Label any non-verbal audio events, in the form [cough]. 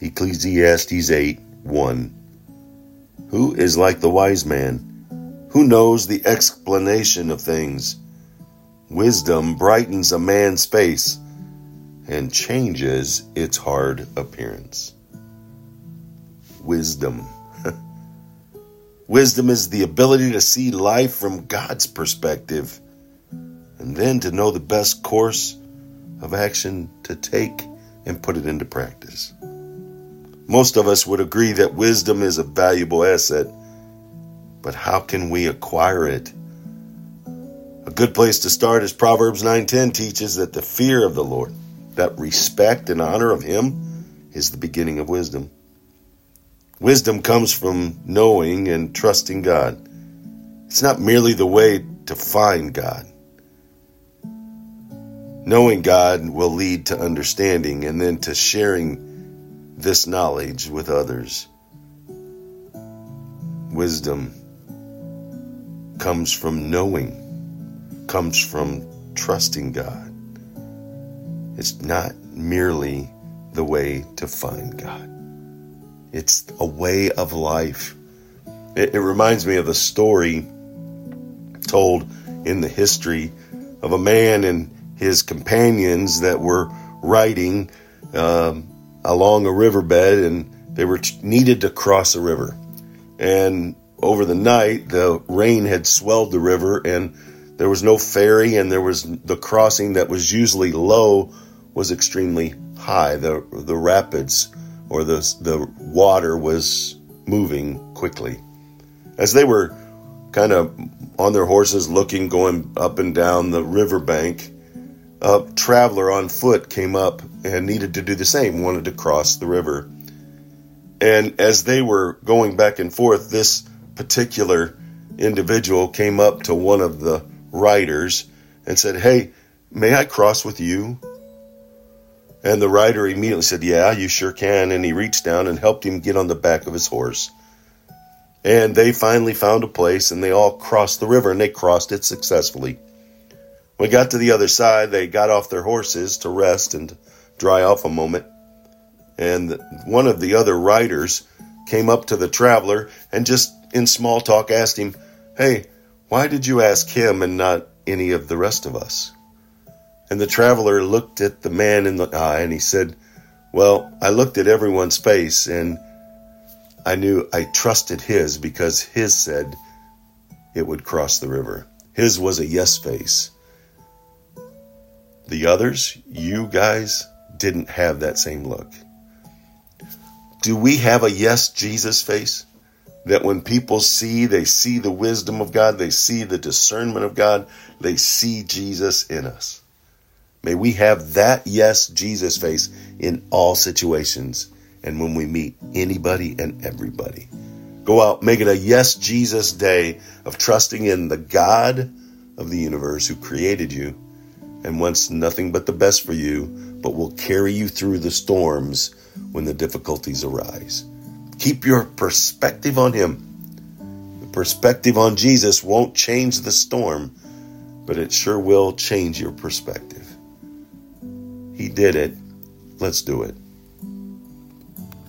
Ecclesiastes 8 1. Who is like the wise man? Who knows the explanation of things? Wisdom brightens a man's face and changes its hard appearance. Wisdom. [laughs] Wisdom is the ability to see life from God's perspective and then to know the best course of action to take and put it into practice. Most of us would agree that wisdom is a valuable asset, but how can we acquire it? A good place to start is Proverbs 9:10 teaches that the fear of the Lord, that respect and honor of him is the beginning of wisdom. Wisdom comes from knowing and trusting God. It's not merely the way to find God. Knowing God will lead to understanding and then to sharing this knowledge with others. Wisdom comes from knowing, comes from trusting God. It's not merely the way to find God, it's a way of life. It, it reminds me of the story told in the history of a man and his companions that were writing. um, along a riverbed and they were needed to cross a river. And over the night, the rain had swelled the river and there was no ferry and there was the crossing that was usually low was extremely high. The, the rapids or the, the water was moving quickly. As they were kind of on their horses looking, going up and down the riverbank, a traveler on foot came up and needed to do the same, wanted to cross the river. And as they were going back and forth, this particular individual came up to one of the riders and said, Hey, may I cross with you? And the rider immediately said, Yeah, you sure can. And he reached down and helped him get on the back of his horse. And they finally found a place and they all crossed the river and they crossed it successfully. We got to the other side, they got off their horses to rest and dry off a moment. And one of the other riders came up to the traveler and just in small talk asked him, Hey, why did you ask him and not any of the rest of us? And the traveler looked at the man in the eye and he said, Well, I looked at everyone's face and I knew I trusted his because his said it would cross the river. His was a yes face. The others, you guys, didn't have that same look. Do we have a yes, Jesus face? That when people see, they see the wisdom of God, they see the discernment of God, they see Jesus in us. May we have that yes, Jesus face in all situations and when we meet anybody and everybody. Go out, make it a yes, Jesus day of trusting in the God of the universe who created you and wants nothing but the best for you, but will carry you through the storms when the difficulties arise. Keep your perspective on Him. The perspective on Jesus won't change the storm, but it sure will change your perspective. He did it. Let's do it.